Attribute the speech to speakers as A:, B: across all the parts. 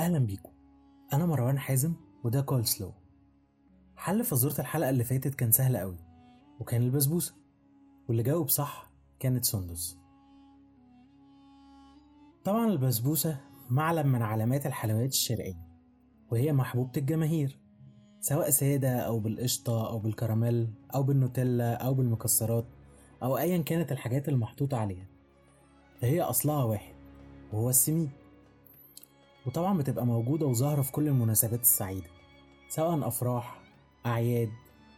A: أهلا بيكم. أنا مروان حازم وده كول سلو حل فزورة الحلقة اللي فاتت كان سهل قوي وكان البسبوسة. واللي جاوب صح كانت سندس. طبعا البسبوسة معلم من علامات الحلويات الشرقية وهي محبوبة الجماهير سواء سادة أو بالقشطة أو بالكراميل أو بالنوتيلا أو بالمكسرات أو أيا كانت الحاجات المحطوطة عليها. فهي أصلها واحد وهو السميد وطبعا بتبقى موجودة وظاهرة في كل المناسبات السعيدة سواء أفراح أعياد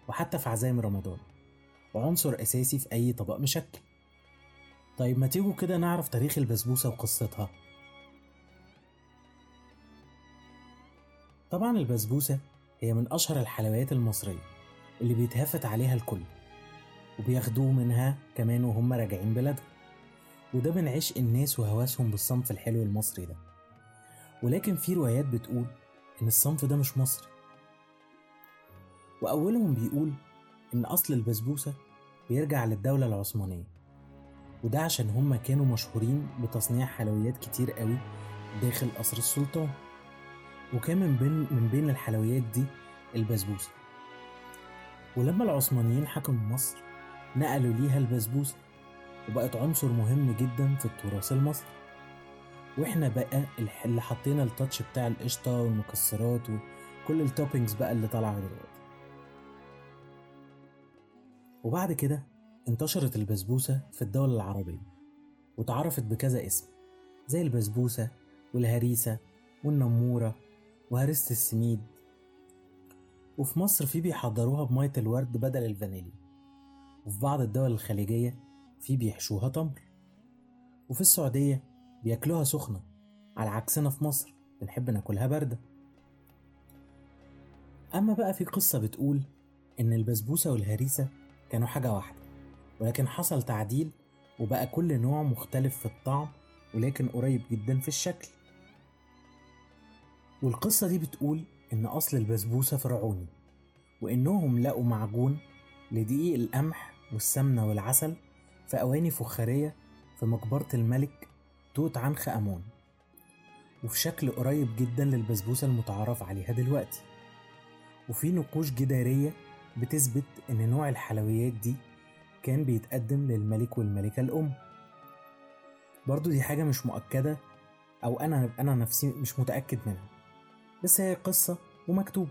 A: وحتى في عزايم رمضان. وعنصر أساسي في أي طبق مشكل. طيب ما تيجوا كده نعرف تاريخ البسبوسة وقصتها. طبعا البسبوسة هي من أشهر الحلويات المصرية اللي بيتهافت عليها الكل وبياخدوه منها كمان وهم راجعين بلادهم. وده من عشق الناس وهواسهم بالصنف الحلو المصري ده. ولكن في روايات بتقول إن الصنف ده مش مصري. وأولهم بيقول إن أصل البسبوسة بيرجع للدولة العثمانية وده عشان هما كانوا مشهورين بتصنيع حلويات كتير قوي داخل قصر السلطان وكان من بين من بين الحلويات دي البسبوسة. ولما العثمانيين حكموا مصر نقلوا ليها البسبوسة وبقت عنصر مهم جدا في التراث المصري. وإحنا بقى اللي حطينا التاتش بتاع القشطة والمكسرات وكل التوبينجز بقى اللي طالعة دلوقتي. وبعد كده انتشرت البسبوسة في الدول العربية وتعرفت بكذا اسم زي البسبوسة والهريسة والنمورة وهريسة السميد. وفي مصر في بيحضروها بمية الورد بدل الفانيليا. وفي بعض الدول الخليجية في بيحشوها تمر. وفي السعودية بياكلوها سخنة على عكسنا في مصر بنحب ناكلها باردة. أما بقى في قصة بتقول إن البسبوسة والهريسة كانوا حاجة واحدة ولكن حصل تعديل وبقى كل نوع مختلف في الطعم ولكن قريب جدا في الشكل. والقصة دي بتقول إن أصل البسبوسة فرعوني وإنهم لقوا معجون لدقيق القمح والسمنة والعسل في أواني فخارية في مقبرة الملك توت عنخ آمون وفي شكل قريب جدا للبسبوسة المتعارف عليها دلوقتي. وفي نقوش جدارية بتثبت إن نوع الحلويات دي كان بيتقدم للملك والملكة الأم. برضو دي حاجة مش مؤكدة أو أنا أنا نفسي مش متأكد منها بس هي قصة ومكتوبة.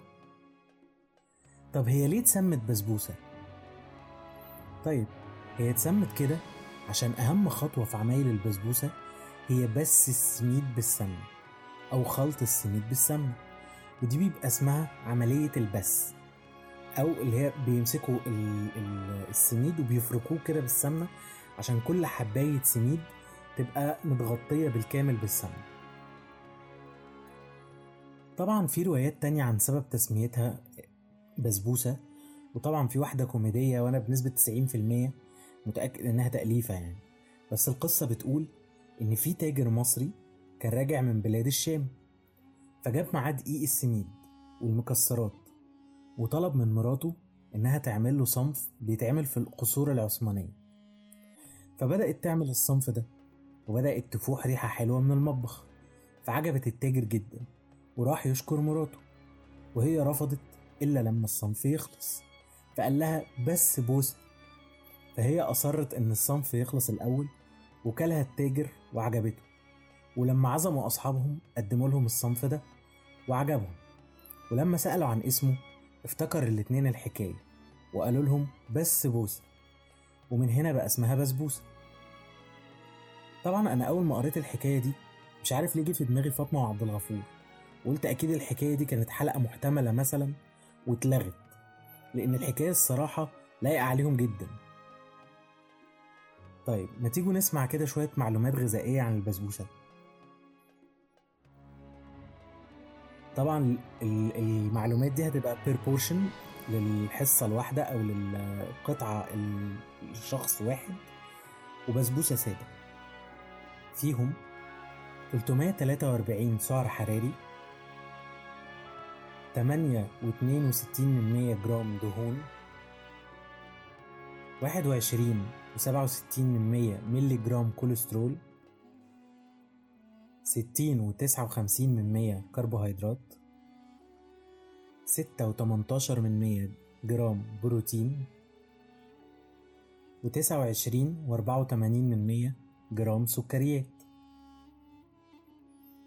A: طب هي ليه اتسمت بسبوسة؟ طيب هي اتسمت كده عشان أهم خطوة في عمايل البسبوسة هي بس السميد بالسمنة أو خلط السميد بالسمنة ودي بيبقى اسمها عملية البس أو اللي هي بيمسكوا السميد وبيفركوه كده بالسمنة عشان كل حباية سميد تبقى متغطية بالكامل بالسمنة طبعا في روايات تانية عن سبب تسميتها بسبوسة وطبعا في واحدة كوميدية وأنا بنسبة 90% متأكد إنها تأليفة يعني بس القصة بتقول إن في تاجر مصري كان راجع من بلاد الشام فجاب معاه دقيق السميد والمكسرات وطلب من مراته إنها تعمل له صنف بيتعمل في القصور العثمانية. فبدأت تعمل الصنف ده وبدأت تفوح ريحة حلوة من المطبخ فعجبت التاجر جدا وراح يشكر مراته وهي رفضت إلا لما الصنف يخلص فقال لها بس بوسة فهي أصرت إن الصنف يخلص الأول وكلها التاجر وعجبته. ولما عزموا أصحابهم قدموا لهم الصنف ده وعجبهم. ولما سألوا عن اسمه افتكر الاتنين الحكاية وقالوا لهم بس بوسة ومن هنا بقى اسمها بسبوسة طبعا أنا أول ما قريت الحكاية دي مش عارف ليه جه في دماغي فاطمة وعبد الغفور وقلت أكيد الحكاية دي كانت حلقة محتملة مثلا واتلغت لأن الحكاية الصراحة لايقة عليهم جدا. طيب ما تيجوا نسمع كده شوية معلومات غذائية عن البسبوسة؟ طبعا المعلومات دي هتبقى per portion للحصة الواحدة أو للقطعة لشخص واحد وبسبوسة سادة. فيهم 343 سعر حراري 8.62 من 100 جرام دهون 21 و67 من 100 ملي جرام كوليسترول ستين وتسعة وخمسين من مية كربوهيدرات ستة وتمنتاشر من مية جرام بروتين وتسعة وعشرين وأربعة وتمانين من مية جرام سكريات.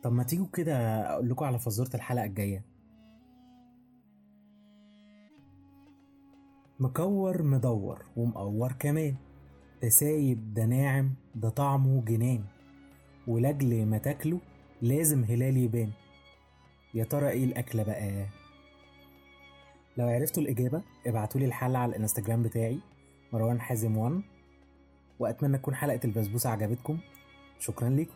A: طب ما تيجوا كده أقول لكم على فزورة الحلقة الجاية. مكور مدور ومقور كمان. ده سايب ده ناعم ده طعمه جنان. ولأجل ما تاكله لازم هلال يبان. يا ترى إيه الأكلة بقى؟ لو عرفتوا الإجابة ابعتولي الحل على الإنستجرام بتاعي مروان حازم 1 وأتمنى تكون حلقة البسبوسة عجبتكم. شكرا لكم